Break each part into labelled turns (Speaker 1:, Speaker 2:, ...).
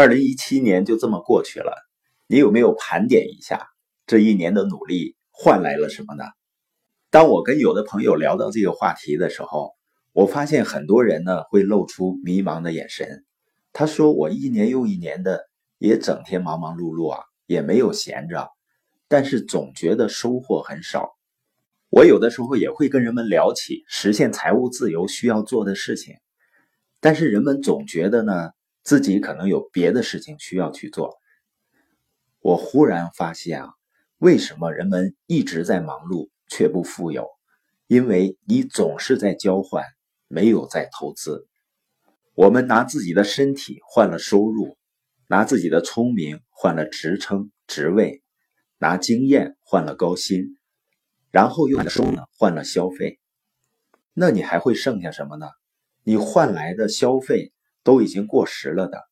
Speaker 1: 二零一七年就这么过去了，你有没有盘点一下这一年的努力换来了什么呢？当我跟有的朋友聊到这个话题的时候，我发现很多人呢会露出迷茫的眼神。他说：“我一年又一年的也整天忙忙碌碌啊，也没有闲着，但是总觉得收获很少。”我有的时候也会跟人们聊起实现财务自由需要做的事情，但是人们总觉得呢自己可能有别的事情需要去做。我忽然发现啊，为什么人们一直在忙碌却不富有？因为你总是在交换，没有在投资。我们拿自己的身体换了收入，拿自己的聪明换了职称、职位，拿经验换了高薪。然后又收呢，换了消费，那你还会剩下什么呢？你换来的消费都已经过时了的，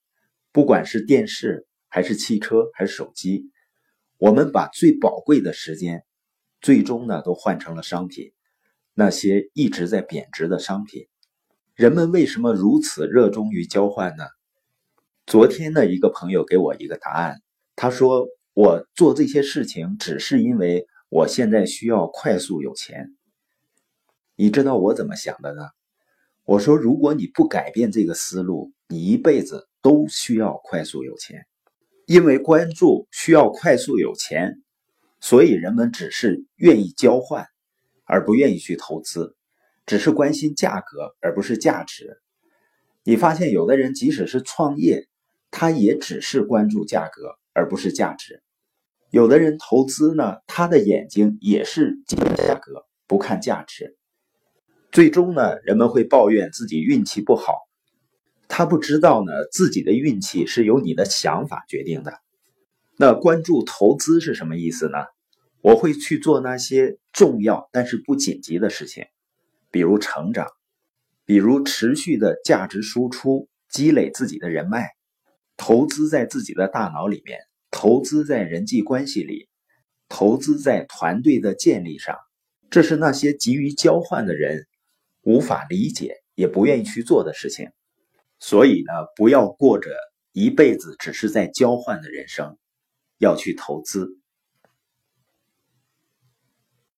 Speaker 1: 不管是电视还是汽车还是手机，我们把最宝贵的时间，最终呢都换成了商品，那些一直在贬值的商品，人们为什么如此热衷于交换呢？昨天的一个朋友给我一个答案，他说我做这些事情只是因为。我现在需要快速有钱，你知道我怎么想的呢？我说，如果你不改变这个思路，你一辈子都需要快速有钱，因为关注需要快速有钱，所以人们只是愿意交换，而不愿意去投资，只是关心价格而不是价值。你发现有的人即使是创业，他也只是关注价格而不是价值。有的人投资呢，他的眼睛也是只看价格，不看价值。最终呢，人们会抱怨自己运气不好。他不知道呢，自己的运气是由你的想法决定的。那关注投资是什么意思呢？我会去做那些重要但是不紧急的事情，比如成长，比如持续的价值输出，积累自己的人脉，投资在自己的大脑里面。投资在人际关系里，投资在团队的建立上，这是那些急于交换的人无法理解也不愿意去做的事情。所以呢，不要过着一辈子只是在交换的人生，要去投资。